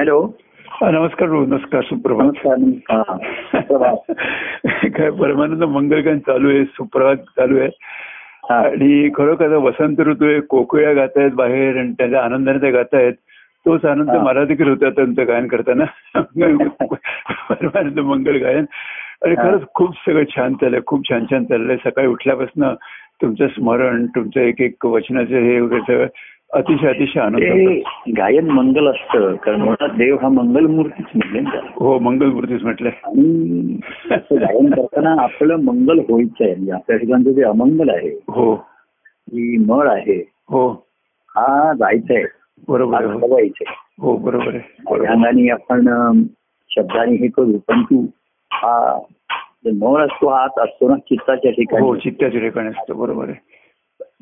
Hello. नमस्कार नमस्कार सुप्रभात. काय परमानंद मंगलगान चालू आहे सुप्रभात चालू आहे. आणि खरोखर वसंत ऋतू आहे कोकिळ्या गात आहेत बाहेर आणि त्याच्या आनंदाने ते गात आहेत. तोच आनंद. मला देखील होता त्यांचं गायन करताना. परमानंद मंगल गायन. आणि. खरंच खूप सगळं छान चाललंय खूप छान छान चाललंय. सकाळी उठल्यापासून तुमचं स्मरण तुमचं एक एक वचनाचं हे वगैरे सगळं अतिशय अतिशय आनंद होतो. गायन मंगल असतं कारण मुळात देव हा मंगल मूर्तीच ना त्याला. हो मंगलमूर्तीच म्हटलंय आणि गायन करताना आपलं मंगल व्हायचं आहे म्हणजे आपल्या ठिकाणचं जे अमंगल आहे हो. ही मळ आहे हो. हा जायचा आहे बरोबर हो. हो बरोबर आहे. अंगाने आपण शब्दाने हे करू पण तू हा जे मळ असतो हा आत असतो ना चित्ताच्या हो ठिकाणी चित्त्याच्या ठिकाणी असतं बरोबर आहे.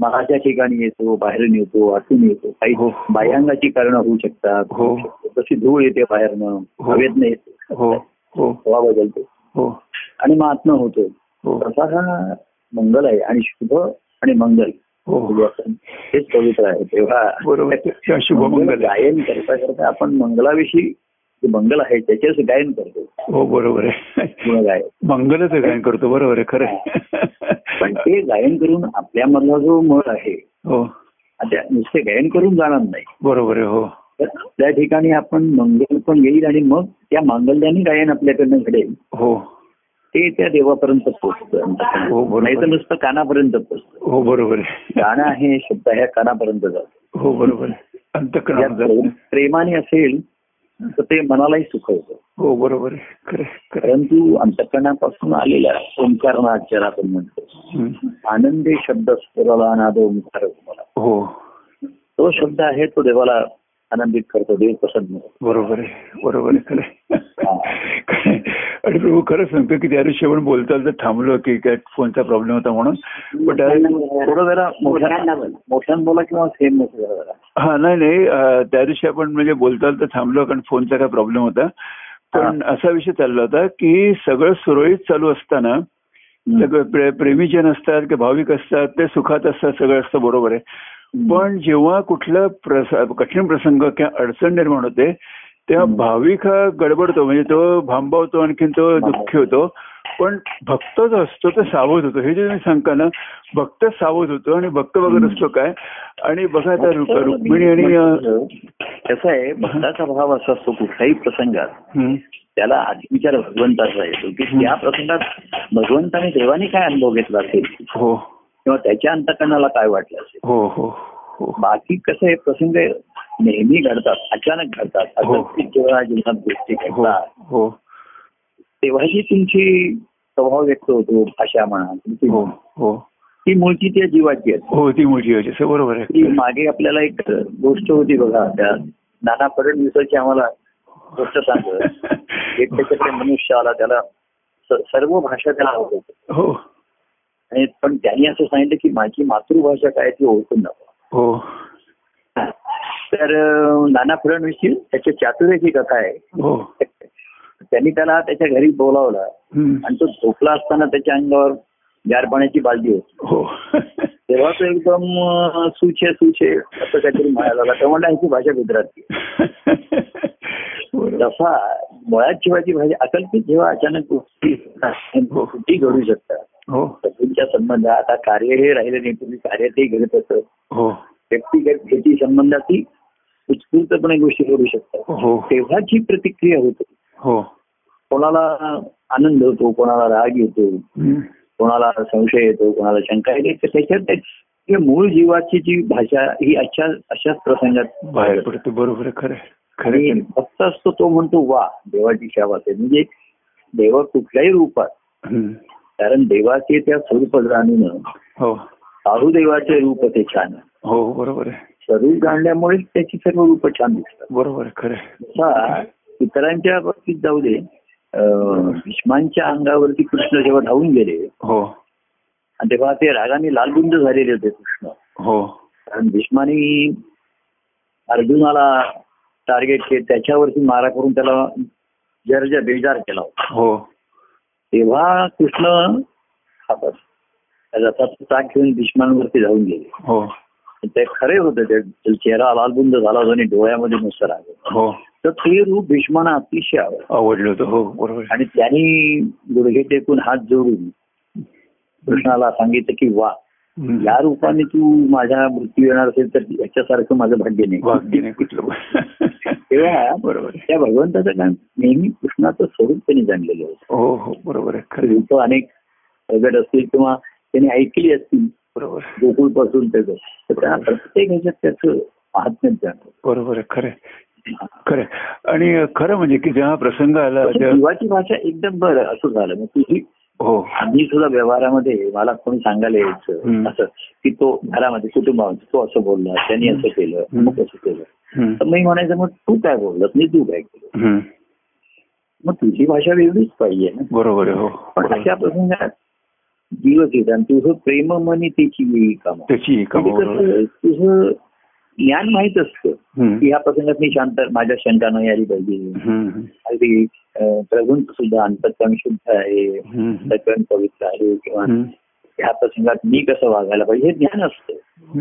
मनाच्या ठिकाणी येतो बाहेरून येतो आतून येतो. काही हो. बाह्यांगाची कारणं होऊ शकतात. हो. तशी धूळ येते बाहेरनं हो. हवेतनं येते. हो. हो. हवा बदलते. हो. आणि मग आत्म होतो. हो. तसा हा मंगल आहे आणि शुभ आणि मंगल. हो. म्हणजे आपण हेच पवित्र आहे. तेव्हा. गायन करता करता आपण मंगलाविषयी जे मंगल आहे त्याचेच गायन करतो. हो बरोबर आहे. मंगलाचं गायन करतो. बरोबर आहे खरं. पण ते गायन करून आपल्यामधला जो मळ आहे हो. आता नुसते गायन करून जाणार नाही. बरोबर आहे हो. तर त्या ठिकाणी आपण मंगल पण येईल आणि मग त्या मांगल्याने गायन आपल्याकडनं घडेल. हो. ते त्या देवापर्यंत हो, पोहोचतं बरोबर. नाही तर नुसतं कानापर्यंत पोहोचतं. हो बरोबर आहे. गाणं आहे शब्द ह्या कानापर्यंत जातो हो बरोबर प्रेमाने असेल तर ते मनालाही सुखवतं हो बरोबर. परंतु अंतकरणापासून आलेल्या ओंकारनाचार आपण म्हणतो. आनंदी शब्द स्फुरला नाद ओंकार हो तो शब्द आहे तो देवाला आनंदित करतो देव प्रसन्न. बरोबर आहे बरोबर आहे खरं. आहे. आणि प्रभू खरं सांगतो की त्या दिवशी आपण बोलताल तर थांबलो की काय फोनचा प्रॉब्लेम होता म्हणून. पण त्या- थोडं जरा मोठ्यानं बोला. किंवा सेम जरा हा नाही नाही. त्या दिवशी आपण म्हणजे बोलताल तर थांबलो कारण फोनचा काय प्रॉब्लेम होता. पण असा विषय चालला होता की सगळं सुरळीत चालू असताना. सगळं प्रे- प्रेमीजन असतात की भाविक असतात ते सुखात असतात सगळं असतं बरोबर आहे. पण जेव्हा कुठलं प्रस कठीण प्रसंग किंवा अडचण निर्माण होते हम्म. भाविक हा गडबडतो म्हणजे तो भांबावतो आणखीन तो दुःखी होतो. पण भक्त जो असतो तो सावध होतो. हे जे तुम्ही सांगता ना भक्त सावध होतो आणि भक्त बघत असतो काय? आणि बघा आता रुक- रुक्मिणी आणि कसं आहे भक्ताचा भाव असा असतो कुठल्याही प्रसंगात. त्याला आधी विचार भगवंताचा येतो की त्या प्रसंगात भगवंताने देवाने काय अनुभव घेतला असेल? हो. किंवा त्याच्या अंतकरणाला काय वाटलं असेल? हो हो हो. बाकी कसं आहे प्रसंग नेहमी घडतात अचानक घडतात. हो. अचानक जेव्हा जीवनात गोष्टी हो. घडतात हो. तेव्हा जी तुमची स्वभाव व्यक्त होतो भाषा म्हणा तुमची ती मूळची त्या जीवाची असते. हो ती मोठी योजना आहे. बरोबर ती आहे मागे आपल्याला एक गोष्ट होती बघा त्या नाना फडणवीसाची आम्हाला गोष्ट सांगत. एक त्याच्याकडे मनुष्य आला त्याला सर्व भाषा त्याला आवडत होती. हो. आणि पण त्यांनी असं सांगितलं की माझी मातृभाषा काय ती ओळखून दाखवा. हो. तर नाना फडणवीसची त्याच्या चातुर्याची कथा आहे. हो. त्यांनी त्याला त्याच्या घरी बोलावलं. आणि तो झोपला असताना त्याच्या अंगावर गार पाण्याची बालदी होती. हो. तेव्हा तो एकदम सुचे सुचे असं काहीतरी म्हणायला लागला. तर म्हणलं ह्याची भाषा गुजराती. तसा मुळात शिवाची भाषा अकल्पित जेव्हा अचानक गोष्टी हो. घडू शकतात हो. तुमच्या संबंधात आता कार्य हे राहिलं नाही तुम्ही कार्य ते घडत असत. व्यक्तिगत शेती संबंधातही उत्स्फूर्तपणे गोष्टी घडू शकतात. हो तेव्हाची प्रतिक्रिया होते. हो. कोणाला आनंद होतो कोणाला राग येतो. कोणाला संशय येतो कोणाला शंका येते त्याच्यात मूळ जीवाची जी भाषा ही अशा अशाच प्रसंगात बाहेर पडते. बरोबर खरं. खरं भक्त असतो तो म्हणतो वा देवाची सेवा आहे म्हणजे देवा कुठल्याही रूपात. कारण देवाचे त्या स्वरूप जाणून हो. साधू देवाचे रूप ते छान हो बरोबर आहे. स्वरूप जाणल्यामुळे त्याची सर्व रूप छान दिसतात. बरोबर खरं इतरांच्या बाबतीत जाऊ दे भीष्मांच्या अंगावरती कृष्ण जेव्हा धावून गेले हो. आणि तेव्हा ते रागाने लालबुंद झालेले होते कृष्ण. हो. कारण भीष्मानी अर्जुनाला टार्गेट केले त्याच्यावरती मारा करून त्याला जर्ज बेजार केला होता. हो. तेव्हा कृष्ण हातात त्याचा चाक घेऊन भीष्मांवरती जाऊन गेले. हो. ते खरे होते ते. चेहरा लालबुंद झाला होता आणि डोळ्यामध्ये नुसतं राग हो. तर तर ते रूप भीष्माना अतिशय आवडलं. आवडलं होतं. हो बरोबर. आणि त्यांनी गुडघे टेकून हात जोडून कृष्णाला सांगितलं की वा. या रूपाने तू माझ्या मृत्यू येणार असेल तर याच्यासारखं माझं भाग्य नाही. वाक्य नाही कुठलं. तेव्हा बरोबर. त्या भगवंताचं काम नेहमी कृष्णाचं स्वरूप त्यांनी जाणलेलं होतं. हो हो बरोबर आहे. खरं आहे. रूप अनेक प्रगट असतील किंवा त्यांनी ऐकली असतील बरोबर आहे. गोकुळपासून त्याचं प्रत्येक ह्याच्यात त्याचं महात्म्य बरोबर खरं. खरं. आणि खरं म्हणजे की जेव्हा प्रसंग आला जीवाची भाषा एकदम बरं असं झालं मग तुझी हो आम्ही सुद्धा व्यवहारामध्ये मला कोणी सांगायला यायचं. असं की तो घरामध्ये कुटुंबामध्ये तो असं बोलला त्यांनी असं केलं. मग असं केलं. तर मी म्हणायचं मग तू काय बोललास मी तू काय केलं. मग तुझी भाषा वेगळीच पाहिजे ना बरोबर हो पण अशा प्रसंगात जीवच येत आणि तुझं प्रेम मनी त्याची काम. त्याची आहे. तुझं ज्ञान माहीत असतं. की ह्या प्रसंगात मी शांत माझ्या शंका नाही आली पाहिजे. अगदी प्रभूंचं सुद्धा अंतकरण शुद्ध आहे. अंतकरण पवित्र आहे किंवा. ह्या प्रसंगात मी कसं वागायला पाहिजे हे ज्ञान असतं.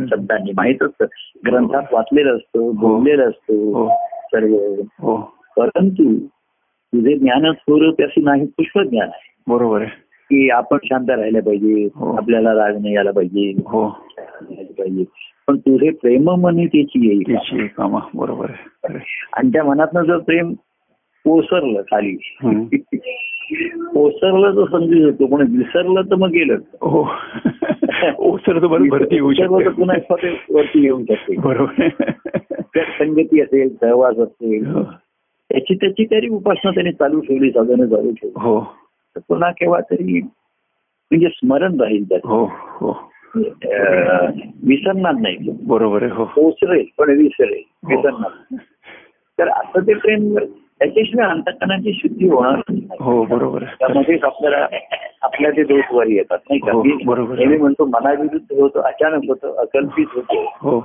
शब्दांनी माहीत असतं. ग्रंथात वाचलेलं असतं बोललेलं हो. असतं सर्व. हो. परंतु तुझे ज्ञान स्वरूप असे नाही पुष्प ज्ञान आहे. बरोबर आहे. की आपण शांत राहायला पाहिजे हो. आपल्याला राग नाही यायला पाहिजे. हो. पाहिजे. पण तुझे प्रेम मनी त्याची येईल बरोबर. आणि त्या मनातनं जर प्रेम ओसरलं खाली. ओसरलं तर समजू शकतो पण विसरलं तर मग गेलं. हो. ओसर तर बरं भरती येऊ तर शकते. पुन्हा स्वतः वरती येऊ शकते बरोबर संगती असेल सहवास असेल. हो. त्याची त्याची तरी उपासना त्यांनी चालू ठेवली साधनं चालू ठेवली. हो. तर पुन्हा केव्हा तरी म्हणजे स्मरण राहील त्याचं हो हो. अं, विसरणार नाही बरोबर आहे हो. पोचरेल पण विसरेल हो. विसरणार. तर असं ते प्रेम त्याच्याशिवाय अंतकरणाची शुद्धी होणार हो बरोबर. त्यामध्येच आपल्याला आपल्या ते दोष वर येतात नाही का? हो, मी बरोबर. नेहमी म्हणतो मनाविरुद्ध होतं अचानक होतं अकल्पित होतं. हो.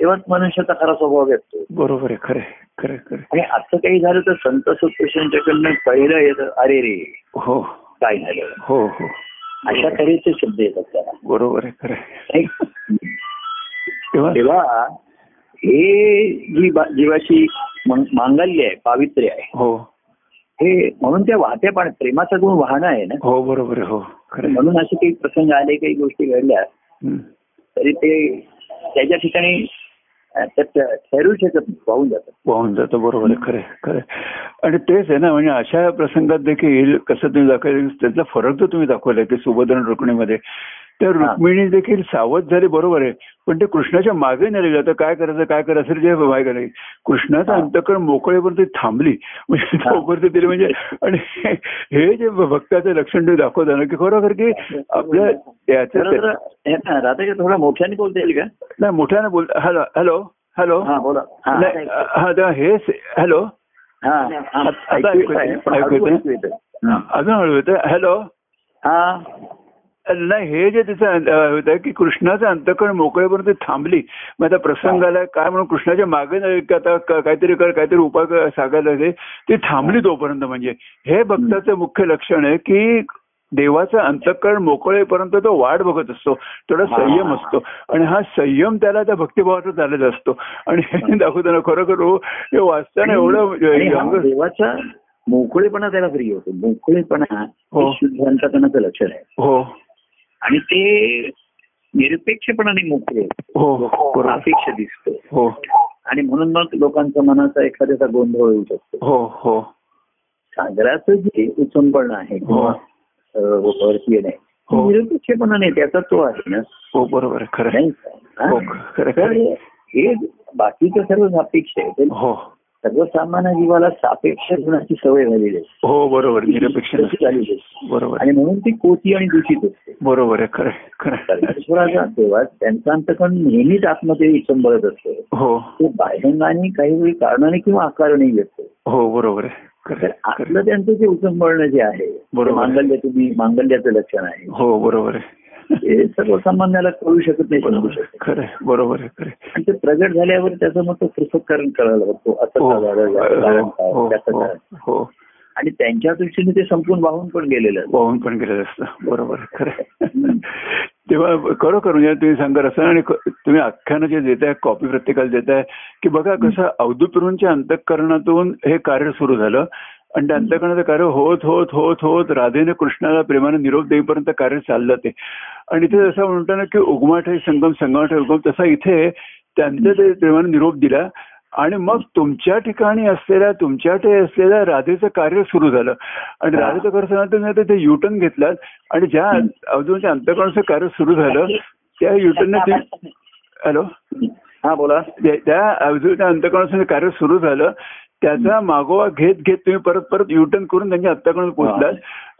तेव्हाच मनुष्याचा खरा स्वभाव येतो. बरोबर आहे खरे आणि असं काही झालं तर संत सत्पुरुषांच्याकडनं पहिलं येतं अरे रे हो. काय झालं? हो हो. अशा तऱ्हेचे शब्द येतात त्याला. बरोबर आहे खरं? तेव्हा? हे जी मं- मांगल्य आहे पावित्र्य आहे हो. हे म्हणून त्या वाहत्या पाण्यात प्रेमाचा गुण वाहणं आहे ना? हो बरोबर हो. खरं. म्हणून असे काही प्रसंग आले काही गोष्टी घडल्या. तरी ते त्याच्या ठिकाणी ठरू शकत नाही, वाहून जातात. वाहून जातं बरोबर आहे खरं खरं आणि तेच आहे ना म्हणजे अशा प्रसंगात देखील कसं तुम्ही दाखवलं त्याचा फरक तर तुम्ही दाखवलाय की सुभद्रण रुक्णीमध्ये त्या रुक्मिणी देखील सावध झाली बरोबर आहे. पण ते कृष्णाच्या मागे नाही लागले आता काय करायचं काय करायचं जे व्हायला नाही. कृष्णाचं. अंतकरण मोकळेपर्यंत ती थांबली. म्हणजे. तोपर्यंत तिने म्हणजे आणि हे जे भक्ताचं लक्षण तुम्ही दाखवता ना की खरोखर की आपल्या खरं याचं तर ना, राधा थोडा मोठ्याने बोलता येईल का? नाही मोठ्यानं बोल हॅलो हॅलो हॅलो. हा बोला. हा हॅलो. अजून हळू येतं हॅलो. हा. नाही हे जे तिचं होतं की कृष्णाचं अंतकरण मोकळेपर्यंत ती थांबली. मग आता प्रसंग आलाय काय म्हणून कृष्णाच्या मागे आता काहीतरी कर काहीतरी उपाय सांगायला ते ती थांबली तोपर्यंत म्हणजे. हे भक्ताचं मुख्य लक्षण आहे की देवाचं अंतकरण मोकळेपर्यंत तो वाट बघत असतो. थोडा. संयम असतो. आणि हा संयम त्याला त्या भक्तिभावाचा झालेला असतो. आणि दाखवताना खरोखर हो, वाचताना एवढं देवाचा मोकळेपणा त्याला प्रिय होतो. मोकळेपणा. हे शुद्ध अंतकरणाचं लक्षण आहे. हो. आणि ते निरपेक्षपणाने मोकळे हो बरोबर. अपेक्ष दिसतो हो. आणि म्हणून मग लोकांचा मनाचा एखाद्याचा गोंधळ होऊ शकतो. हो हो. सागराचं जे उचंबळणं आहे हो. निरपेक्षपणाने त्याचा तो आहे ना. हो बरोबर. खरं. नाही? हो हा? हे बाकीचं सर्व सापेक्ष आहे. हो. सर्वसामान्य जीवाला सापेक्ष गुणाची सवय झालेली आहे. हो बरोबर निरपेक्ष झालेली आहे? बरोबर. आणि म्हणून ती कोती आणि दूषित असते. बरोबर आहे खरं. परमेश्वराचा तेव्हा त्यांचं अंतकण नेहमीच आत्मते संबळत असतं. हो. ते बाह्यंगाने काही वेळी कारणाने किंवा आकाराने येतो हो बरोबर आहे तर. आपलं त्यांचं जे उचंबळणं जे आहे बरोबर. मांगल्य तुम्ही मांगल्याचं लक्षण आहे. हो बरोबर आहे. ते सर्वसामान्याला कळू शकत नाही समजू बरोबर शकत आहे, खरं आहे, बरोबर आहे आहे. आणि ते प्रगट झाल्यावर त्याचं मग तो पृथक्करण करायला लागतो असं हो हो हो. हो आणि त्यांच्या दृष्टीने ते संपून वाहून पण गेलेलं. वाहून पण गेलेलं असतं बरोबर आहे, खरं आहे. तेव्हा खरोखर म्हणजे तुम्ही सांगत असता आणि तुम्ही आख्यानं जे देताय कॉपी प्रत्येकाला देताय की बघा कसं अवधूत प्रभूंच्या अंतःकरणातून हे कार्य सुरू झालं आणि त्या अंतःकरणाचं कार्य होत होत होत होत राधेने कृष्णाला प्रेमाने निरोप देईपर्यंत कार्य चाललं ते. आणि इथे जसं म्हणतो ना की उगमाठ संगम संगमाठ उगम तसा इथे त्यांचं ते प्रेमाने निरोप दिला. आणि मग तुमच्या ठिकाणी असलेल्या तुमच्याकडे असलेल्या राधेचं कार्य सुरू झालं. आणि. राधेचं करताना ते युटर्न घेतलात. आणि ज्या अवधूच्या अंतकरणाचं कार्य सुरू झालं त्या युटर्नने ते हॅलो. हा बोला. त्या- अवधूच्या अंतकरणाचं कार्य सुरू झालं. त्याचा मागोवा घेत घेत तुम्ही परत परत युटर्न करून त्यांच्या अंतकरणात पोहोचलात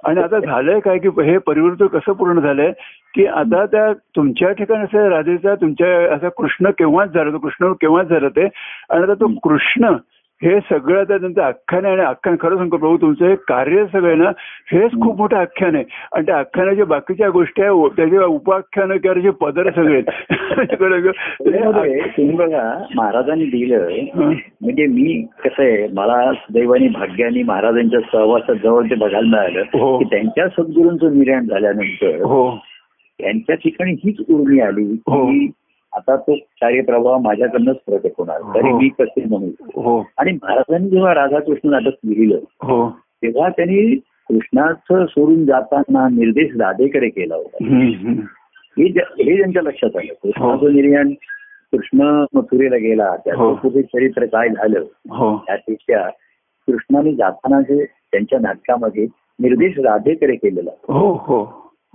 आणि आता झालंय काय की हे परिवर्तन कसं पूर्ण झालंय की आता त्या तुमच्या ठिकाणी असं राधेचा तुमच्या असा कृष्ण केव्हाच झाला तो कृष्ण केव्हाच झालं ते. आणि आता तो कृष्ण हे सगळं आता त्यांचं आख्यान आहे आणि आख्यान खरं सांगतो प्रभू तुमचं हे कार्य सगळं आहे ना हेच खूप मोठं आख्यान आहे आणि त्या आख्यानाच्या बाकीच्या गोष्टी आहे त्याचे उपाख्यानं किंवा जे पदर सगळे तुम्ही बघा महाराजांनी दिलं. म्हणजे मी कसं आहे मला दैवानी भाग्याने महाराजांच्या सहवासात जवळ ते बघायला मिळालं हो. की त्यांच्या सद्गुरूंचं निर्याण झाल्यानंतर हो त्यांच्या ठिकाणी हीच उर्मी आली हो. आता तो कार्यप्रभाव माझ्याकडनंच प्रकट होणार. तरी हो. मी कसे म्हणू? हो. आणि महाराजांनी जेव्हा राधाकृष्ण नाटक लिहिलं हो. तेव्हा त्यांनी कृष्णाचं सोडून जाताना निर्देश राधेकडे केला होता. हे हे त्यांच्या लक्षात आलं. कृष्णाचं निर्याण कृष्ण मथुरेला गेला. त्याचं पुढे चरित्र काय झालं? त्यापेक्षा कृष्णाने जाताना जे त्यांच्या नाटकामध्ये निर्देश राधेकडे केलेला.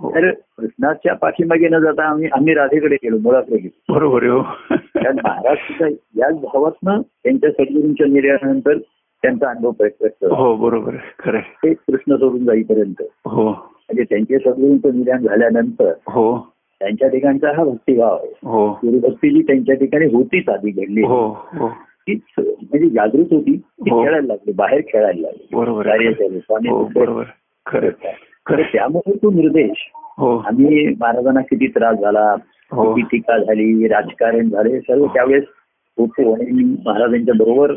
तर कृष्णाच्या पाठीमागे न जाता आम्ही आम्ही राधेकडे गेलो मुळाकडे गेलो. बरोबर हो. कारण महाराज सुद्धा याच भावातनं त्यांच्या सद्गुरूंच्या निर्याणानंतर त्यांचा अनुभव प्रकट हो बरोबर खरं. ते कृष्ण सोडून जाईपर्यंत. हो. म्हणजे त्यांचे सद्गुरूंचं निर्याण झाल्यानंतर हो. त्यांच्या ठिकाणचा हा भक्तिभाव आहे. हो. गुरुभक्ती जी त्यांच्या ठिकाणी होतीच आधी घडली. हो हो. तीच म्हणजे जागृत होती ती हो. खेळायला लागली बाहेर खेळायला लागली. बरोबर हो दुसरे बरोबर खरं खरं. त्यामुळे तो निर्देश हो आम्ही महाराजांना किती त्रास झाला हो. किती टीका झाली राजकारण झाले सर्व त्यावेळेस होतो आणि मी महाराजांच्या बरोबर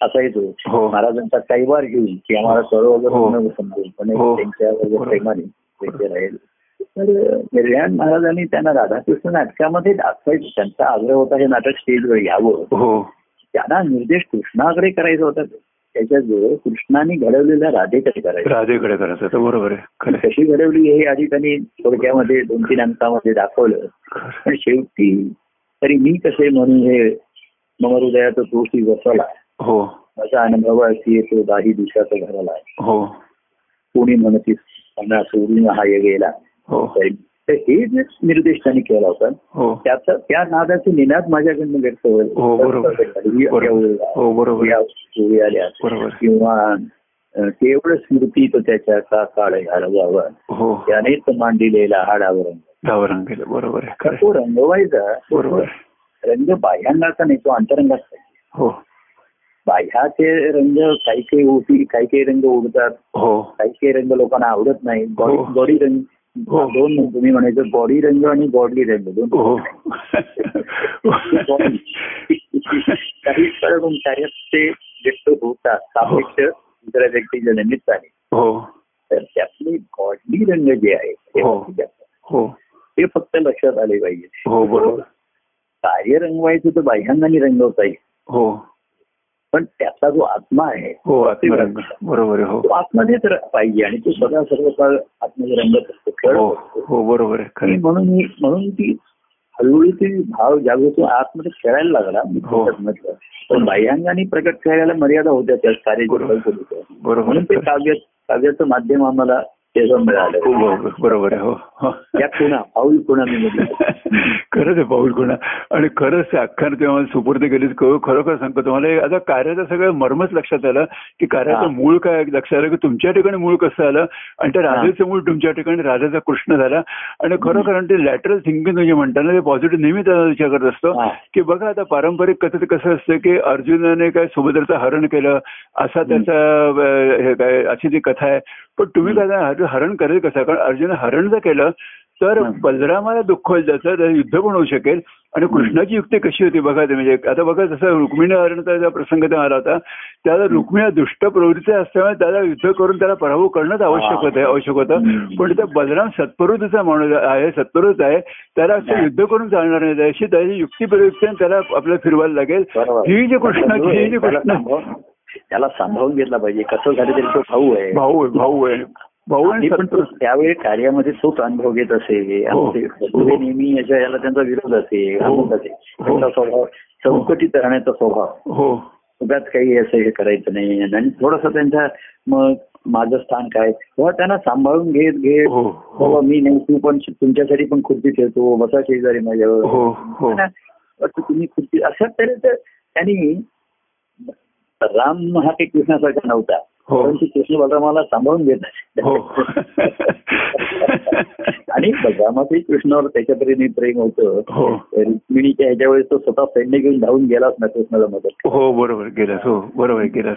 असायचो हो. महाराजांचा कैवार घेऊन की आम्हाला सर्व हो. हो. त्यांच्यावर बरोबर. प्रेमाने त्यांचे राहील तर निर्याण महाराजांनी त्यांना राधाकृष्ण नाटकामध्ये दाखवायचं त्यांचा आग्रह होता हे नाटक स्टेजवर यावं हो त्यांना निर्देश कृष्णाकडे करायचा होता त्याच्याजवळ कृष्णाने घडवलेल्या राधेकडे करायचं. राधेकडे करायचं. बरोबर आहे. कशी घडवली हे आधी त्यांनी थोडक्यामध्ये दोन तीन अंकामध्ये दाखवलं. पण शेवटी तरी मी कसे म्हणून हे मम हृदयाचा तोशी बसवला हो. माझा अनुभव येतो दाही दिवसाचा घराला हो. कोणी म्हणती त्यांना सोडून हा गेला. हो. तर हे जे निर्देश त्यांनी केला होता हो. त्याचा त्या नादाचे निनाद माझ्याकडनं व्यक्त होईल हो. हो, किंवा केवळ स्मृती तो त्याच्या का काळ घालवावा? हो. त्यानेच मांडिलेला हाडावर गेलं बरोबर तो रंगवायचा बरोबर रंग बाह्यांगाचा नाही तो अंतरंगाचा हो. बाह्याचे रंग काही काही होती काही काही रंग उडतात. हो. काही काही रंग लोकांना आवडत नाही. बॉडी रंग. दोन म्हणतो तुम्ही म्हणायचं बॉडी रंग आणि बॉडी रंग. दोन हो. काही करून कार्यात ते व्यक्त होतात. सापेक्ष दुसऱ्या व्यक्तीच्या निमित्ताने हो. तर त्यातले बॉडी रंग जे आहे ते हो. हो. फक्त लक्षात आले पाहिजे. हो बरोबर. कार्य रंगवायचं तर बाह्यांगाने रंगवता येईल. हो. पण त्याचा जो आत्मा आहे हो बरोबर हो तो आतमध्येच पाहिजे आणि तो सदा सर्व काळ आतमध्ये रंगत असतो खेळत हो हो बरोबर. म्हणून ही- म्हणून ती हळूहळू ती भाव जागृत आतमध्ये खेळायला लागला हो. म्हटलं पण बाह्यांगाने प्रकट करायला मर्यादा होत्या त्या कार्याच्या बरोबर. म्हणून ते. काव्य काव्याचं माध्यम आम्हाला तेव्हा मिळालं हो, बरोबर बरोबर आहे हो हो. त्या खुणा पाऊल खुणा मी म्हटलं खरंच आहे पाऊल कोणा आणि खरंच अख्खानं आम्हाला सुपूर्द केली खरोखर सांगतो तुम्हाला हे आता कार्याचं सगळं मर्मच लक्षात आलं की कार्याचं हा. मूळ काय लक्षात आलं की तुमच्या ठिकाणी मूळ कसं आलं आणि त्या राधेचं मूळ तुमच्या ठिकाणी राधाचा कृष्ण झाला. आणि खरोखर आणि ते लॅटरल थिंकिंग जे म्हणताना ते पॉझिटिव्ह नेहमी त्याचा विचार करत असतो हा. की बघा आता पारंपरिक कथेत कसं असतं की अर्जुनाने काय सुभद्रेचं हरण केलं असा त्याचा हे काय अशी ती कथा आहे. पण तुम्ही काय हरण करेल कसं? कारण अर्जुन हरण जर केलं तर. बलरामाला दुःख होईल त्याचं तर युद्ध पण होऊ शकेल. आणि कृष्णाची युक्ती कशी होती बघा ते म्हणजे आता बघा जसं रुक्मिणी हरणचा प्रसंग ते आला होता. त्याला रुक्मिणी दुष्ट प्रवृत्ती असल्यामुळे त्याला युद्ध करून त्याला पराभव करणंच आवश्यक होतं आवश्यक होतं. पण त्या बलराम सत्प्रवृत्तीचा माणूस आहे सत्प्रवृत्त आहे. त्याला असं युद्ध करून चालणार नाही. त्याशी त्याची युक्ती प्रयुक्ती त्याला आपल्याला फिरवायला लागेल. ही जी कृष्णाची ही जी कृष्ण. त्याला सांभाळून घेतला पाहिजे. कसं झालं तरी तो भाऊ आहे. भाऊ आहे भाऊ आहे. पण तो सत्प्रवृत्त त्यावेळी कार्यामध्ये तोच अनुभव घेत असे हो. पुढे नेहमी याच्या याला त्यांचा विरोध असे हो. हो. त्यांचा स्वभाव चौकटीत राहण्याचा स्वभाव. हो. उगाच काही असं हे करायचं नाही. आणि थोडस त्यांच्या मग माझं स्थान काय? तेव्हा त्यांना सांभाळून घेत घेत हो बाबा हो मी नाही तू पण तुमच्यासाठी पण खुर्ची ठेवतो बसा शेजारी माझ्यावर. हो हो. तुम्ही खुर्ची अशा तऱ्हेचं त्यांनी राम हा काही कृष्णासारखा नव्हता. हो. परंतु कृष्ण बलरामाला सांभाळून घेत हो. आणि बलरामाचंही कृष्णावर त्याच्यापर्यंत प्रेम होतं. हो. रुक्मिणीच्या ह्याच्या वेळेस तो स्वतः सैन्य घेऊन धावून गेलाच ना कृष्णाला मदत हो बरोबर. गेलास हो बरोबर. गेलास.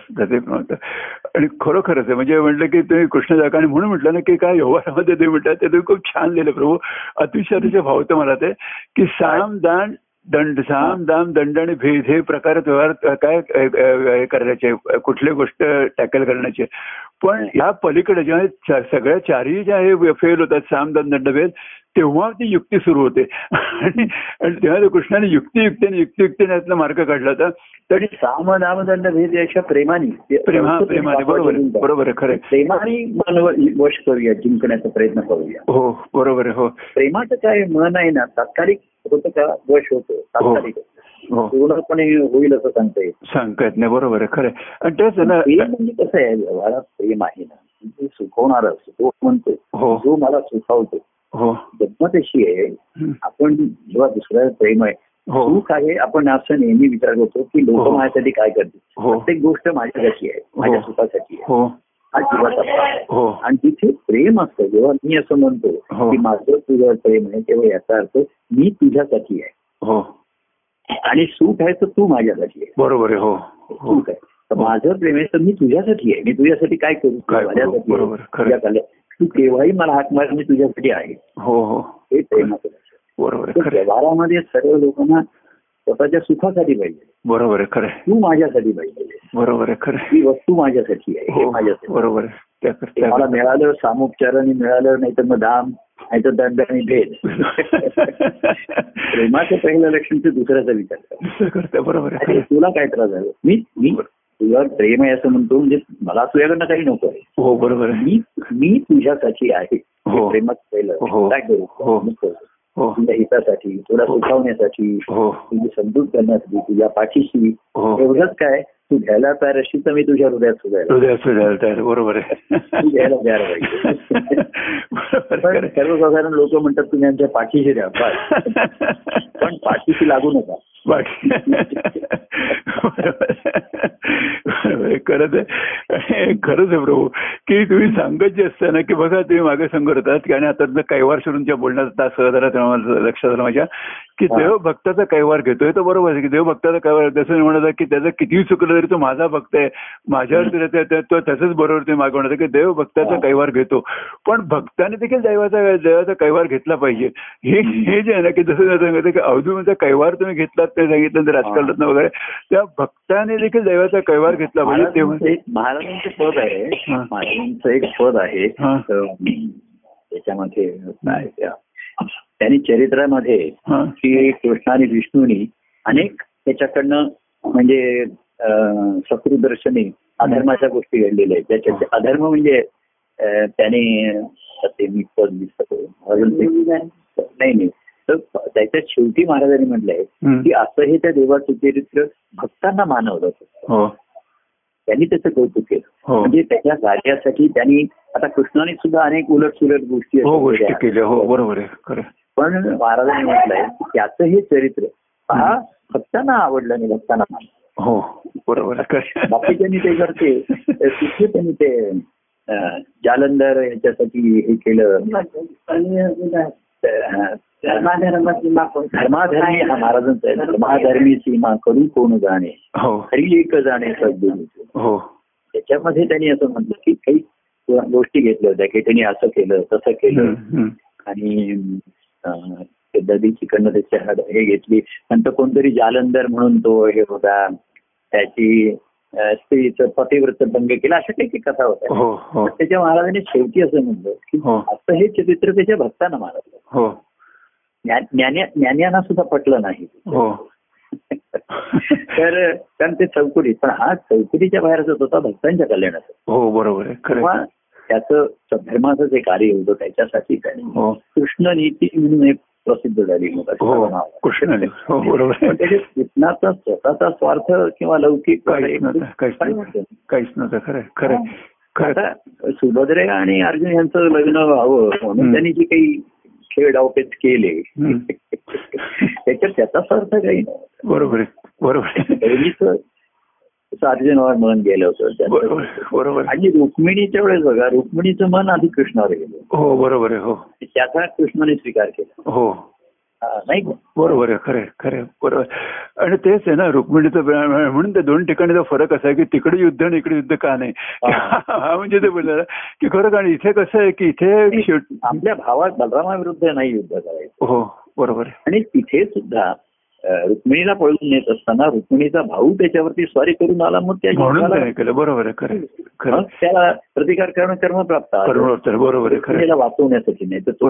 आणि खरोखरच आहे. म्हणजे म्हटलं की तुम्ही कृष्ण जागा आणि म्हणून म्हटलं ना की काय व्यवहारामध्ये तुम्ही म्हटलं ते तुम्ही खूप छान लिहिलं प्रभू. अतिशय अतिशय भावतं मला ते की साम दान दंड साम दाम दंड आणि भेद हे प्रकार व्यवहार काय हे करण्याचे कुठली गोष्ट टॅकल करण्याची. पण या पलीकडे जेव्हा सगळ्या चारही ज्या हे फेल होतात साम दाम दंड भेद तेव्हा ती युक्ती सुरू होते. आणि तेव्हा कृष्णाने युक्तियुक्तीने युक्तियुक्तीने यातला मार्ग काढला होता. तरी साम नामदंड भेद याच्या प्रेमाने प्रेम प्रेमाने बरोबर बरोबर खरं. प्रेमाने मन वश करूया जिंकण्याचा प्रयत्न करूया. हो बरोबर आहे हो. प्रेमाचं काय मन आहे ना तात्कालिक होतं का वश होतं तात्कालिक हो पूर्णपणे होईल असं सांगता येईल. सांगता येत नाही. बरोबर आहे. खरं. आणि तेच ना प्रेम म्हणजे कसं आहे व्यवहारात प्रेम आहे ना. सुखवणार सुख म्हणतो हो. जो मला सुखावतो हो. गंमत अशी आहे. हं. आपण जेव्हा दुसऱ्या प्रेम आहे हो. सुख आहे आपण असं नेहमी विचार करतो की लोक हो. माझ्यासाठी काय करतील? हो. प्रत्येक गोष्ट माझ्यासाठी आहे. माझ्या हो. सुखासाठी आहे. हो. हा जीवाचा हो. आणि तिथे प्रेम असतं जेव्हा मी असं म्हणतो हो. की माझं तुझं प्रेम आहे तेव्हा याचा अर्थ मी तुझ्यासाठी आहे. हो. आणि सुख आहे तर तू माझ्यासाठी आहे. बरोबर आहे हो. हो. सुख आहे. तर माझं प्रेम आहे तर मी तुझ्यासाठी आहे. मी तुझ्यासाठी काय करू? माझ्यासाठी. बरोबर, तू केव्हाही मला हाक मार मी तुझ्यासाठी आहे. हो हो. हे प्रेमाचं लक्षण. बरोबर. व्यवहारामध्ये सर्व लोकांना स्वतःच्या सुखासाठी पाहिजे. बरोबर आहे खरं. तू माझ्यासाठी पाहिजे. बरोबर आहे खरं. ही वस्तू माझ्यासाठी आहे. हे हो माझ्यासाठी बरोबर मला मिळालं सामोपचाराने मिळालं नाही तर मग धाम तर दंड आणि भेद प्रेमाचं पहिलं लक्षण ते दुसऱ्याचा विचार करतं बरोबर. तुला काय त्रास झाला? मी मी तुझ्यावर प्रेम आहे असं म्हणतो म्हणजे मला तुझ्याकडनं काही नको आहे. हो बरोबर मी मी तुझ्यासाठी आहे. हो. प्रेमात पहिलं हो. काय करू? हो. हो. तुझ्या हितासाठी तुला सुखावण्यासाठी तुझी समजूत करण्यासाठी तुझ्या पाठीशी. एवढंच काय? तू घ्यायला तयार असशील तर मी तुझ्या हृदयात सुधायला हृदयात सुधारायला तयार. बरोबर आहे. तू घ्यायला तयार पाहिजे. सर्वसाधारण लोक म्हणतात तुम्ही आमच्या पाठीशी द्या. पण पाठीशी लागू नका. खरंच आहे. खरंच आहे प्रभू. की तुम्ही सांगत जे असतं ना की बघा तुम्ही मागे होतात आणि आता कैवार सुरूंच्या बोलण्याचा तास सहजरा तेव्हा मला लक्षात आलं माझ्या. की. देव भक्ताचा कैवार घेतोय तो बरोबर आहे की देव भक्ताचा कैवार जसं म्हणत की त्याचं कितीही चुकलं तरी तो माझा भक्त आहे. माझ्यावर त्याचंच बरोबर ते मागे म्हणत आहे की देव भक्ताचा. कैवार घेतो. पण भक्ताने देखील दैवाचा देवाचा कैवार घेतला पाहिजे. हे हे जे आहे ना की जसं सांगितलं की अवधूचा कैवार तुम्ही घेतलात ते सांगितलं तर राजकारणात वगैरे. त्या भक्ताने देखील दैवाचा कैवार घेतला म्हणजे तेव्हा महाराजांचं एक- महाराजांचं पद आहे. हा. महाराजांचं एक पद आहे. हा. त्याच्यामध्ये त्यांनी चरित्रामध्ये. की कृष्ण आणि विष्णूनी अनेक त्याच्याकडनं म्हणजे शत्रुदर्शनी अधर्माच्या गोष्टी घडलेल्या आहेत. त्याच्यात अधर्म म्हणजे त्याने ते मी पद दिसतो नाही नाही. तर त्याच्यात शेवटी महाराजांनी म्हटलंय. की असं हे त्या देवाचं चरित्र भक्तांना मानवलं होतं हो. त्यांनी त्याचं कौतुक केलं. हो. म्हणजे त्याच्या कार्यासाठी त्यांनी आता कृष्णाने सुद्धा अनेक उलट सुलट गोष्टी हो हो बरोबर पण महाराजांनी म्हटलंय की त्याचं हे चरित्र हा भक्तांना आवडलं आणि भक्तांना मानलं. हो बरोबर खरं बाकीच्यांनी ते करते तिथे त्यांनी ते अं, जालंधर याच्यासाठी हे केलं. आणि अं, धर्माधर्मी हा महाराजांचा आहे. धर्माधर्मी. सीमा करू कोण जाणे? हो. हरी एक जाणे हो. त्याच्यामध्ये त्यांनी असं म्हटलं की काही गोष्टी घेतल्या होत्या की त्यांनी असं केलं तसं केलं. आणि अं, ते दधीचीकडनं त्याचे हाड हे घेतली. नंतर कोणतरी जालंधर म्हणून तो हे होता. त्याची स्त्रीचं पतिव्रत भंग केला अशा काही कथा होत्या. हो हो. त्याच्या महाराजांनी शेवटी असं म्हणलं की हो. असं हे चरित्र त्याच्या भक्तांना ज्ञान्या ज्ञान्यांना सुद्धा पटलं नाही. तर कारण ते चौकडी पण हा चौकडीच्या बाहेर जात होता भक्तांच्या कल्याणाचा हो बरोबर आहे. त्याचं धर्माचं जे कार्य होतं त्याच्यासाठी. त्याने कृष्ण नीती म्हणून एक प्रसिद्ध झाली असं हो. कृष्णाने हो कृष्णाचा स्वतःचा स्वार्थ किंवा लौकिक काहीच नव्हतं खरं खरं. खरं सुभद्रे आणि अर्जुन यांचं लग्न व्हावं म्हणून. त्यांनी जे काही खेळ डावपेच केले. त्याच्यात त्याचा अर्थ काही नाही बरोबर आहे बरोबर अर्जुनावर मन गेलं होतं बरोबर. आणि रुक्मिणीच्या वेळेस बघा रुक्मिणीचं मन आधी कृष्णावर गेलं. हो बरोबर आहे हो. त्याचा कृष्णाने स्वीकार केला. हो. नाही? बरोबर आहे खरं खरं बरोबर. आणि तेच आहे ना रुक्मिणीचं. म्हणून ते दोन ठिकाणीचा फरक असा आहे की तिकडे युद्ध आणि इकडे युद्ध का नाही. हा. म्हणजे ते बोललं की खरं कारण इथे कसं आहे की इथे आपल्या भावात बलरामाविरुद्ध नाही युद्ध करायचं. हो बरोबर आहे. आणि तिथे सुद्धा रुक्मिणीला पळून नेत असताना रुक्मिणीचा भाऊ त्याच्यावरती स्वारी करून आला मग त्या बरोबर आहे त्याला प्रतिकार करणं कर्म प्राप्त बरोबर आहे वाचवण्यासाठी नाही तर तो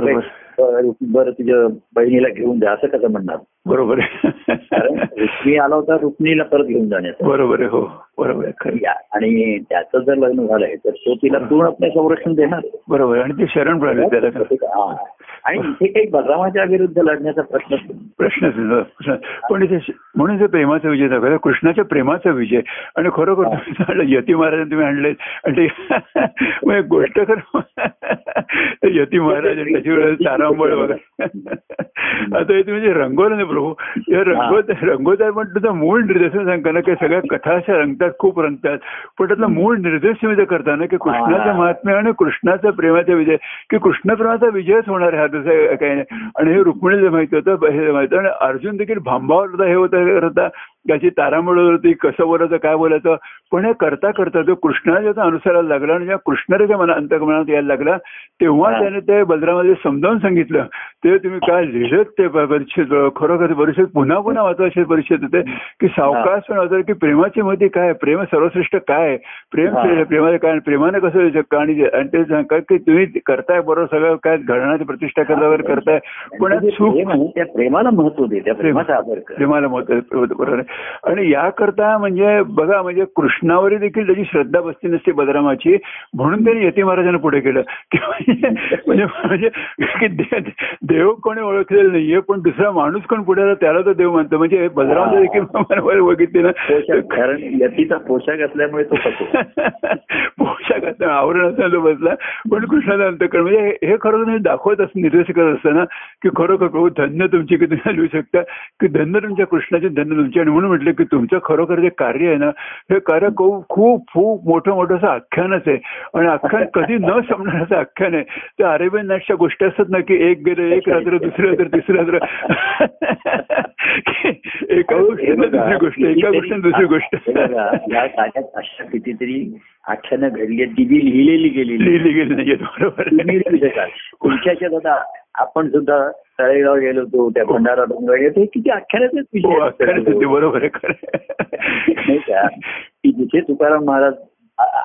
बरं तुझ्या बहिणीला घेऊन जा असं कसं म्हणणार? बरोबर कारण रुक्मिणी आला होता रुक्मिणीला परत घेऊन जाण्याचं बरोबर आहे हो. बरोबर खरं आणि त्याचं जर लग्न झालंय तर तो तिला पूर्णपणे संरक्षण देणार. बरोबर. आणि ते शरण प्रणाली त्याला. आणि इथे काही बलरामाच्या विरुद्ध लढण्याचा प्रश्न प्रश्न पण इथे म्हणून प्रेमाचा विजय दाखवला कृष्णाच्या प्रेमाचा विजय. आणि खरोखर यती महाराज तुम्ही आणले आणि गोष्ट कर यती महाराज त्याची वेळ तारांबळ बघा. आता हे तुम्ही जे रंगवलं ना प्रभू या रंगवत रंगवतात पण तुझा मूळ निर्देशन सांगता ना की सगळ्या कथा अशा रंगतात खूप रंगतात. पण त्यातला मूळ निर्देश तुम्ही जे करता ना की कृष्णाचं महात्म्य आणि कृष्णाचा प्रेमाचा विजय की कृष्ण प्रेमाचा विजयच होणार आहे हा तसं काही नाही आणि हे रुक्मिणीला माहिती होतं हे माहिती होतं. आणि अर्जुन देखील भांबावर हे होता करता त्याची तारांबळ होती कसं बोलायचं काय बोलायचं पण हे करता करता तो कृष्णाच्या अनुसरायला लागला आणि जेव्हा कृष्णाच्या मना अंतकमनात यायला लागला तेव्हा. त्याने ते बलरामाला समजावून सांगितलं ते तुम्ही काय लिहिलं ते प- परिच्छेद खरोखर परिच्छेद पुन्हा पुन्हा वाचायचे परिच्छेद होते की सावकाश पण की प्रेमाची महती काय? प्रेम सर्वश्रेष्ठ काय? प्रेम. प्रेमाचे काय प्रेमाने कसं आणि ते सांगतात की तुम्ही करताय बरोबर सगळं काय घडणाची प्रतिष्ठा करता वगैरे करताय पण प्रेम आहे त्या प्रेमाला महत्त्व दे त्या प्रेमाचा आदर कर प्रेमाला मत आहे, बरोबर आणि याकरता म्हणजे बघा म्हणजे कृष्णावर देखील त्याची श्रद्धा बसती नसते बलरामाची म्हणून त्यांनी यती महाराजांना पुढे केलं. म्हणजे म्हणजे देव कोणी ओळखलेलं नाहीये पण दुसरा माणूस कोण पुढे आला त्याला तो देव म्हणतो म्हणजे बलरामाचं देखील बघितले ना. कारण यतीचा पोशाख असल्यामुळे तो पोशाख असताना आवरण असताना तो बसला पण कृष्णाचा अंतकरण म्हणजे हे- खरं तुम्ही दाखवत असं निर्देश करत असताना की खरोखर प्रभू धन्य तुमची की तुम्ही लिहू शकता की धन्य तुमच्या कृष्णाचे धन्य तुमचे. आणि म्हणून म्हटलं की तुमचं खरोखर जे कार्य आहे ना हे कार्य खूप खूप खूप मोठं मोठं असं आख्यानच आहे. आणि आख्यान कधी न संपणार असं आख्यान आहे. त्या अरेबियन नाईटच्या गोष्टी असतात ना की एक गेलं एक रात्र दुसरी रात्र तिसरी रात्र. एका गोष्टीनं दुसरी गोष्ट एका गोष्टीनं दुसरी गोष्ट. या कितीतरी आख्यानं घडली जी लिहिलेली गेलेली लिहिली गेली नाहीये बरोबर. तुमच्याच्यात आता आपण सुद्धा तळेगाव गेलो होतो त्या भंडारा डोंगर गेलो ते किती आख्यानाचेच हो विषय असतात. बरोबर नाही का? की जिथे तुकाराम महाराज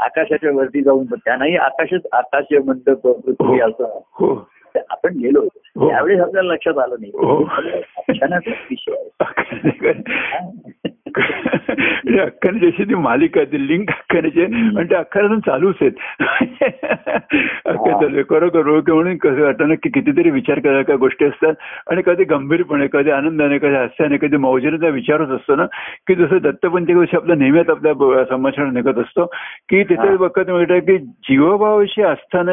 आकाशाच्या वरती जाऊन त्यांनाही आकाशच आकाश मंडप पृथ्वी असं. हो. आपण गेलो हो. त्यावेळेस आपल्याला लक्षात आलं नाही. हो. आख्यानाचाच विषय आहे. म्हणजे अख्खाने जशी ती मालिका ती लिंक आहे, आणि ते अख्खा अजून चालूच आहेत. अख्खा चालू आहे. खरोखर रोग म्हणून कसं वाटतं की कितीतरी विचार करायच्या गोष्टी असतात आणि कधी गंभीरपणे कधी आनंदाने कधी हास्याने कधी मौजेने विचारच असतो ना की जसं दत्तपंथी आपल्या नेहमीच आपल्या संभाषण निघत असतो की तिथे. बघत मिळतं की जीवभावाशी असताना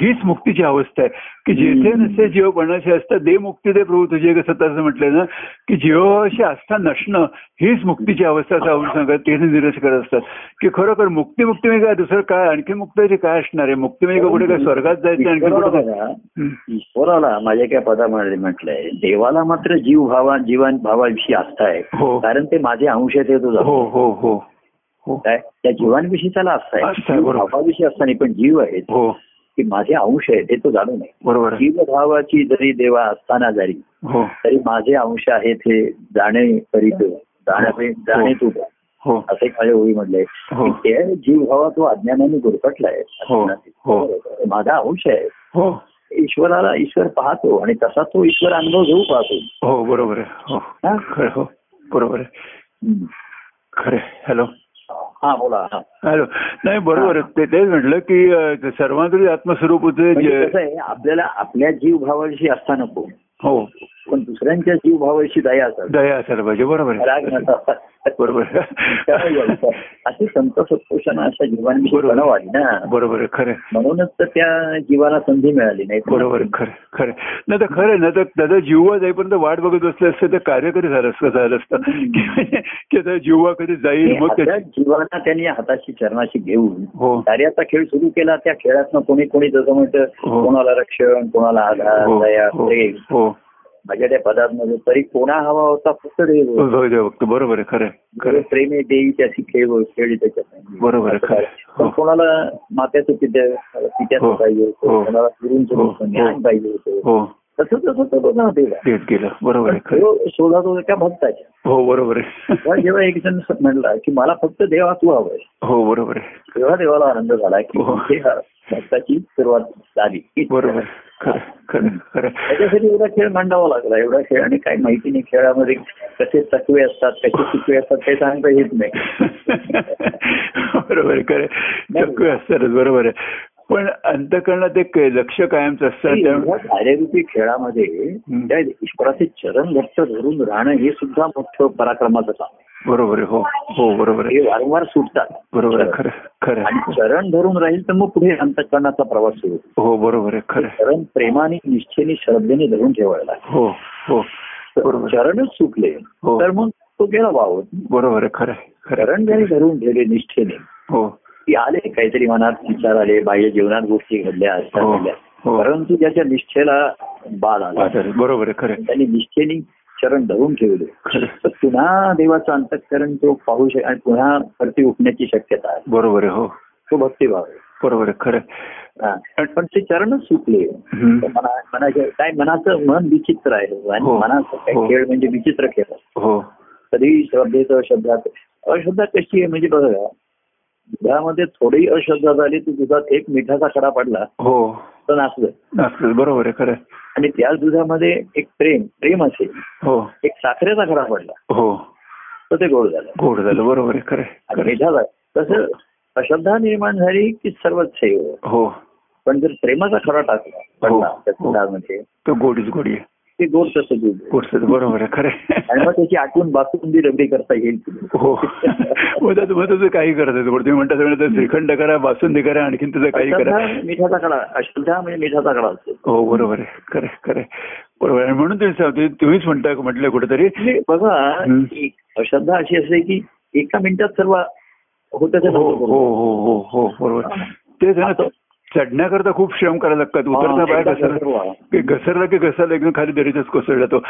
हीच मुक्तीची अवस्था आहे. की जेथे. नसते जीवपणाशी असतं दे मुक्ती दे प्रभू तुझे कसं तसं म्हटलं ना की जीवाशी असता नसणं हीच मुक्तीची अवस्था असं आवडून सांगत ते निरस करत असतात. की खरोखर मुक्ती मुक्ती म्हणजे काय दुसरं काय आणखी मुक्ती काय असणार आहे? मुक्ती म्हणजे का कुठे काय स्वर्गात जायचं आणखी ईश्वराला हं. माझ्या काय पदामध्ये म्हटलंय देवाला मात्र जीव भावा जीवन भावाविषयी आस्था आहे. हो. कारण ते माझे अंश आहेत हे तो हो. हो हो. हो. काय त्या जीवांविषयी त्याला आस्था आस्था आहे आहे, जीव बरोबर. भावाविषयी असता नाही पण जीव आहेत. हो. की माझे अंश आहेत हे तो जाणू नये. बरोबर. जीवभावाची जरी देवा असताना जरी हो. तरी माझे अंश आहेत हे जाणे करीत जाणे जाणे तू. हो. असं माझ्या ओळी हो. की ते जीवभावा तो अज्ञानाने गुरफटलाय. हो. हो. माझा अंश आहे. हो. ईश्वराला ईश्वर पाहतो आणि तसा तो ईश्वर अनुभव घेऊ पाहतो. हो बरोबर आहे. हो. हा? हो. बरोबर. खरे हॅलो. हा बोला हा. हॅलो. नाही बरोबर तेच म्हटलं की सर्वांतरी आत्मस्वरूपाचे म्हणजे आपल्याला आपल्या जीवभावाशी असता नको हो. पण दुसऱ्यांच्या जीवभावाशी दया असावी दया असायला पाहिजे बरोबर राग नसावा. बरोबर. अशी संत सत्पुरुषांना अशा. कळव आली ना. बरोबर खरं. म्हणूनच तर त्या जीवाला संधी मिळाली नाही. बरोबर खरं खरं नाही तर खरं ना तर त्याचा जीववा जाईपर्यंत वाट बघत बसले असते तर कार्य कधी झालं असतं झालं असतं. की आता जीववा कधी जाईल मग जीवाला त्यांनी हाताशी चरणाशी घेऊन हो. कार्याचा खेळ सुरू केला त्या खेळातनं कोणी कोणी जसं म्हणतं हो. कोणाला रक्षण कोणाला आधार हो. दया माझ्या त्या पदांमध्ये तरी कोणा हवा होता फक्त देव हो, हो, देव भक्त बरोबर आहे खरं आहे, खरं आहे. प्रेमे देई त्याची खेळ खेळी त्याच्यात. बरोबर हो. कोणाला मात्याचं पित्या हो. पित्याचं पाहिजे हो. होतं कोणाला गुरुंचं हो. ज्ञान पाहिजे होतं. हो. तसं तसं तो देवा तेच गेलं बरोबर शोधात होता त्या भक्ताच्या. हो बरोबर आहे. जेव्हा एक जण म्हणला की मला फक्त देवा तू हवंय. हो बरोबर आहे. तेव्हा देवाला आनंद झाला की भक्ताची सुरुवात झाली. बरोबर. त्याच्यासाठी एवढा खेळ मांडावा लागला. एवढा खेळ आणि काही माहिती नाही खेळामध्ये कसे तत्वे असतात कसे चुकवे असतात ते सांगता येत नाही. बरोबर खरं. असतातच बरोबर आहे. पण अंतकरणात एक लक्ष कायमच असतं एवढ्या त्यामुळे कार्यारूपी खेळामध्ये. त्या ईश्वराचे चरण घट्ट धरून राहणं हे सुद्धा मोठं पराक्रमाचं काम आहे. बरोबर आहे. हो हो बरोबर हे वारंवार सुटतात. बरोबर आहे. खरं खरं आणि. चरण धरून राहील तर मग पुढे अंतकरणाचा प्रवास सुरू. हो बरोबर आहे. खरं. चरण प्रेमाने निष्ठेने श्रद्धेने धरून ठेवायला हो हो. चरणच चुकले हो. तर मग तो गेला वावत बरोबर आहे. खरं आहे, खरं चरण आहे. जरी धरून ठेवले निष्ठेने हो. की आले काहीतरी मनात विचार आले बाह्य जीवनात गोष्टी घडल्या असतात हो, घडल्या. हो. परंतु ज्याच्या निष्ठेला बाध आला. बरोबर आहे. खरं. त्यांनी निष्ठेने चरण धरून ठेवले. पुन्हा देवाचं अंतकरण तो पाहू शक आणि पुन्हा वरती उठण्याची शक्यता आहे बरोबर आहे हो तो भक्तिभाव आहे बरोबर आहे खरं. हा. पण ते चरणच सुटले मनाच्या काय मनाचं मन विचित्र आहे आणि हो. मनाचा काय हो. खेळ म्हणजे विचित्र खेळ. हो कधी श्रद्धेचं शब्दात अश्रद्धा कशी आहे म्हणजे बघा दुधामध्ये थोडी अश्रद्धा झाली तर दुधात एक मिठाचा खडा पडला हो तर नाचलं असलं बरोबर आहे खरं. आणि त्याच दुधामध्ये एक प्रेम प्रेम असेल हो. एक साखरेचा खडा पडला. हो. तर ते गोड झालं. गोड झालं बरोबर आहे खरं आणि खरं. मिठाचा तसं अश्रद्धा निर्माण झाली की सर्वच सेव. हो. पण जर प्रेमाचा खडा टाकला पडला हो. त्या दुधामध्ये तो गोडीच गोडी आहे. ते गोड तसं दूध बरोबर आहे. खरं. आणि मग त्याची आठवण बासुंदी रगडी करता येईल हो. त्याचं काही करत तुम्ही म्हणता श्रीखंड करा बासुंदी करा आणखीन त्याचं काही करा. अश्रद्धा मिठाचा कडा अश्रद्धा म्हणजे मिठाचा कडा असतो. हो बरोबर आहे. खरं खरं. बरोबर. आणि म्हणून तुम्ही सांगते तुम्हीच म्हणता म्हटलं कुठेतरी. म्हणजे बघा अश्रद्धा अशी असते की एका मिनिटात सर्व होतं हो हो. हो हो हो बरोबर. तेच ना चढण्याकरता खूप श्रम करायला लागतात. उतरता घसरला घसरला. की घसरला की घसरला एकदम खाली दरीतच कोसळला तो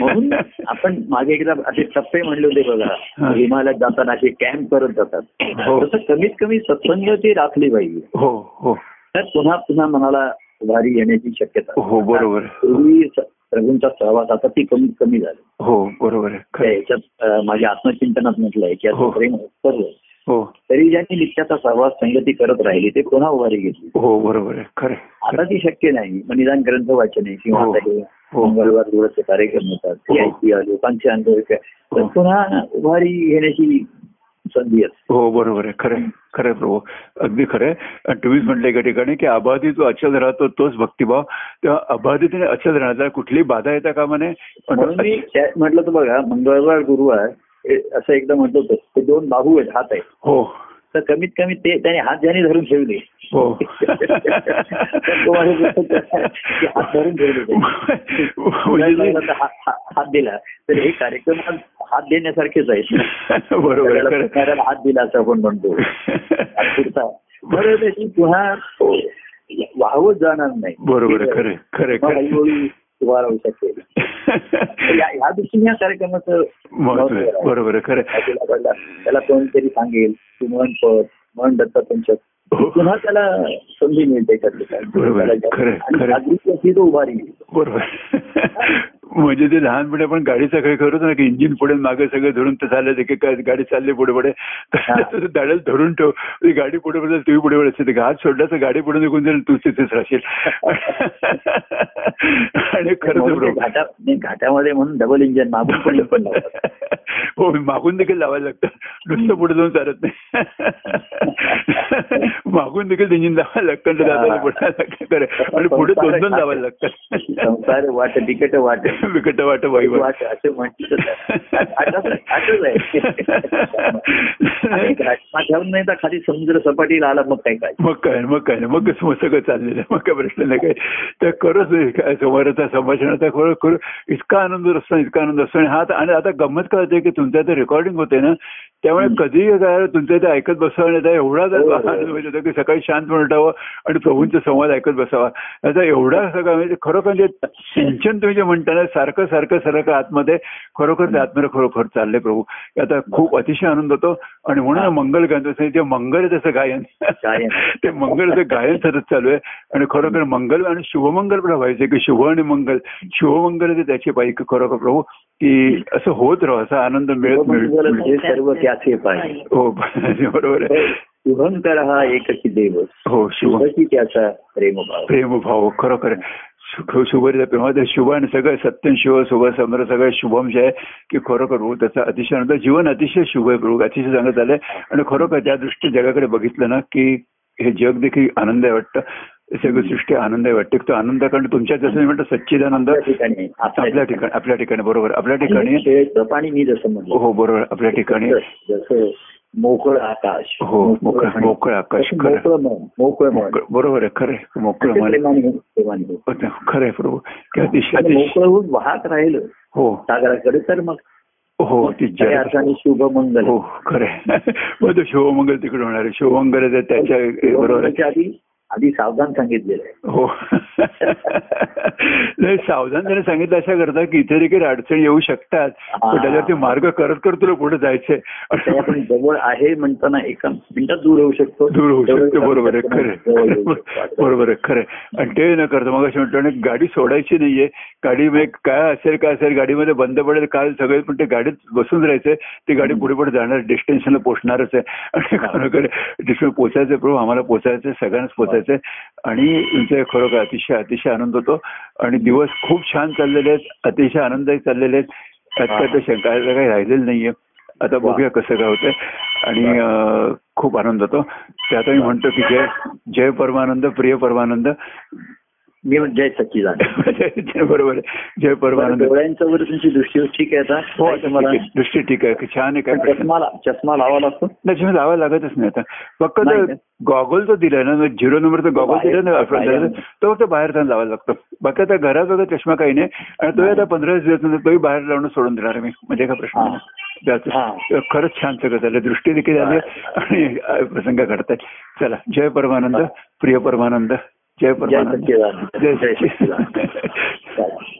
म्हणून आपण मागे एकदा असे टप्पे म्हणले होते. बघा हिमालयात जाताना असे कॅम्प करत जातात. हो. तसं कमीत कमी सत्संग ती राखली पाहिजे. हो हो. तर पुन्हा पुन्हा मनाला उभारी येण्याची शक्यता. हो बरोबर. पूर्वी प्रभूंचा सहवास आता ती कमी कमी झाली. हो बरोबर याच्यात माझ्या आत्मचिंतनात म्हटलंय की. असं प्रेम हो तरी ज्यांनी नित्याचा सहवास संगती करत राहिली ते पुन्हा उभारी घेतली. हो बरोबर आहे. खरं आता. ती शक्य नाही. मग निदान ग्रंथ वाचन आहे किंवा हो. हे हो. मंगळवार दिवसचे कार्यक्रम होतात हो. लोकांचे अनुभव हो. पुन्हा उभारी घेण्याची संधी असते. हो बरोबर आहे. खरं खरं प्रभू. अगदी खरं आहे. आणि तुम्हीच म्हटलं एका ठिकाणी की अबाधित जो अचल राहतो तोच भक्तिभाव. तेव्हा अबाधित आणि अचल राहण्याला कुठलीही बाधा येता कामा नये. म्हणून मी त्या- म्हटलं तर बघा मंगळवार गुरुवार हे असं एकदा म्हटलं होतं ते दोन बाहू आहेत हात आहेत. हो. तर कमीत कमी ते त्याने हात ज्याने धरून ठेवले. हो. होतं धरून ठेवले. म्हणजे हात दिला. तर हे कार्यक्रम हात देण्यासारखेच बरोबर आहे. त्याला हात दिला असं आपण म्हणतो. पुढचा. बरं त्याची पुन्हा तो वाहवत जाणार नाही. बरोबर खरं खरं खरं उभा राहू शकेल या या दृष्टीने या कार्यक्रमाचं. बरोबर खरं. त्याला कोणतरी सांगेल तू म्हण पद म्हण दत्तपंचक हो. पुन्हा त्याला संधी मिळते त्यातली. बरोबर. जागृती तो उभारी. बरोबर म्हणजे ते लहानपणी आपण गाडीचा खेळ करतो ना की इंजिन पुढे मागे सगळं धरून ते की काय गाडी चालली पुढे पुढे. दाड्याला धरून ठेव. गाडी पुढे पुढे तुम्ही पुढे पुढे असते हात सोडला तर गाडी पुढे निघून जाईल तू तिथेच राहशील. आणि खरंच घाटामध्ये म्हणून डबल इंजन मागून पण. हो मागून देखील लावायला लागतं. नुसतं पुढे जाऊन चालत नाही. मागून देखील इंजिन लावायला लागतं आणि पुढे दोन दोन लावायला लागतात वाट तिकट वाट. विकट वाट वाई वाट असं घाटमाथ्यावर नाही तर खाली समुद्र सपाटीला आला मग काय काय मग काय मग काय मग सगळं चाललेलं. मग काय प्रश्न नाही. काय तर खरंच काय समोरचा संभाषणाचा खरं खरं इतका आनंद असतो इतका आनंद असतो आणि हा आणि आता गंमत कळते की तुमच्या इथे रेकॉर्डिंग होते ना त्यामुळे कधीही काय तुमच्या इथे ऐकत बसावं आणि त्या एवढा हो, हो. म्हणजे होतो की सकाळी शांत उठावं आणि प्रभूंचा संवाद ऐकत बसावा. याचा एवढा सगळा म्हणजे खरोखर म्हणजे सिंचन तुम्ही जे म्हणता ना सारखं सारखं सारखं आतमध्ये खरोखर ते आत्म्याला खरोखर चाललंय प्रभू. आता खूप अतिशय आनंद होतो आणि म्हणून मंगल गायन ते मंगल त्याचं गायन. ते मंगळचं गायन सतत चालू आहे आणि खरोखर मंगल आणि शुभमंगल पण व्हायचं की शुभ आणि मंगल. शुभमंगल ते त्याची पाहिजे खरोखर प्रभू की असं होत राहू असा आनंद मिळत शुभमंगल मिळत हे सर्व त्याचे पाहिजे हो बरोबर आहे. शुभंकर हा एकची देव. हो शुभ शुभची त्याचा प्रेमभाव. प्रेमभाव खरोखर. शुभ शुभरिता प्रेमात शुभ आणि सगळं सत्यम शिव शुभ समर सगळं शुभम जे आहे की खरोखर प्रभू त्याचा अतिशय आनंद. जीवन अतिशय शुभ आहे प्रभू अतिशय चांगलं झालंय. आणि खरोखर त्या दृष्टी जगाकडे बघितलं ना की हे जग देखील आनंद आहे वाटतं. सगळं सृष्टी आनंद आहे वाटते तो आनंद कारण तुमच्या जसं म्हणतो सच्चिदानंद आपल्या ठिकाणी आपल्या ठिकाणी. आपल्या ठिकाणी बरोबर. आपल्या ठिकाणी मी जसं म्हणलं. हो बरोबर. आपल्या ठिकाणी जसं मोकळ आकाश. हो मोकळं. मोकळं आकाश खरं. मोकळं बरोबर आहे खरं. मोकळं हो, हो. खरं आहे आणि अतिशय. मोकळं होऊन वाहत राहिलं. हो. सागराकडे तर मग. हो अर्थाने शुभ मंगल. हो खरं मग तो शिवमंगल तिकडे होणार आहे. शिवमंगल त्याच्या बरोबर आधी आधी सावधान सांगितलेलं आहे. हो. नाही सावधान त्याने सांगितलं अशा करता की इथे देखील अडचणी येऊ शकतात. त्याच्यावरती मार्ग करत करत तुला पुढे जायचंय. आपण जवळ आहे म्हणताना एका मिनिटात दूर होऊ शकतो. दूर होऊ शकतो. बरोबर आहे खरं. बरोबर आहे खरं. आणि ते न करता मग म्हटलं आणि गाडी सोडायची नाहीये. गाडी काय असेल काय असेल गाडीमध्ये बंद पडेल काल सगळे पण ते गाडीत बसून राहायचंय. ती गाडी पुढे पुढे जाणार डेस्टिनेशनला पोहोचणारच आहे. आणि खरोखर पोचायचं प्रभू आम्हाला पोचायचं सगळ्यांनाच पोचायचंय आणि तुमचे खरोखर अतिशय अतिशय आनंद होतो. आणि दिवस खूप छान चाललेले आहेत. अतिशय आनंदही चाललेले आहेत. त्यात काय ते शंकायचं काही राहिलेलं नाहीये. आता बघूया कसं काय होतंय. आणि खूप आनंद होतो. ते आता मी म्हणतो की जय जय परमानंद प्रिय परमानंद. मी म्हणजे जय सच्चिदानंद बरोबर जय परमानंद. डोळ्यांच्या वर तुमची दृष्टी ठीक आहे आता. हो आहे. दृष्टी ठीक आहे. की छान आहे काय चष्मा चष्मा लावा लागतो. नाही तुम्ही लावायला लागतच नाही आता. फक्त का? गॉगल जो दिलाय ना झिरो नंबरचा गॉगल बाहेर- दिला ना. तो फक्त बाहेर जाऊन लावायला लागतो. बाकी आता घरात वगैरे चष्मा काही नाही. आणि तो आता पंधरा दिवस नंतर तोही बाहेर लावणं सोडून देणार आहे मी. म्हणजे काय प्रश्न. तर खरंच छान सगळं झालं. दृष्टी देखील झाली आणि प्रसंग घडतायत. चला जय परमानंद प्रिय परमानंद. जय परमानंद. जय सच्चिदानंद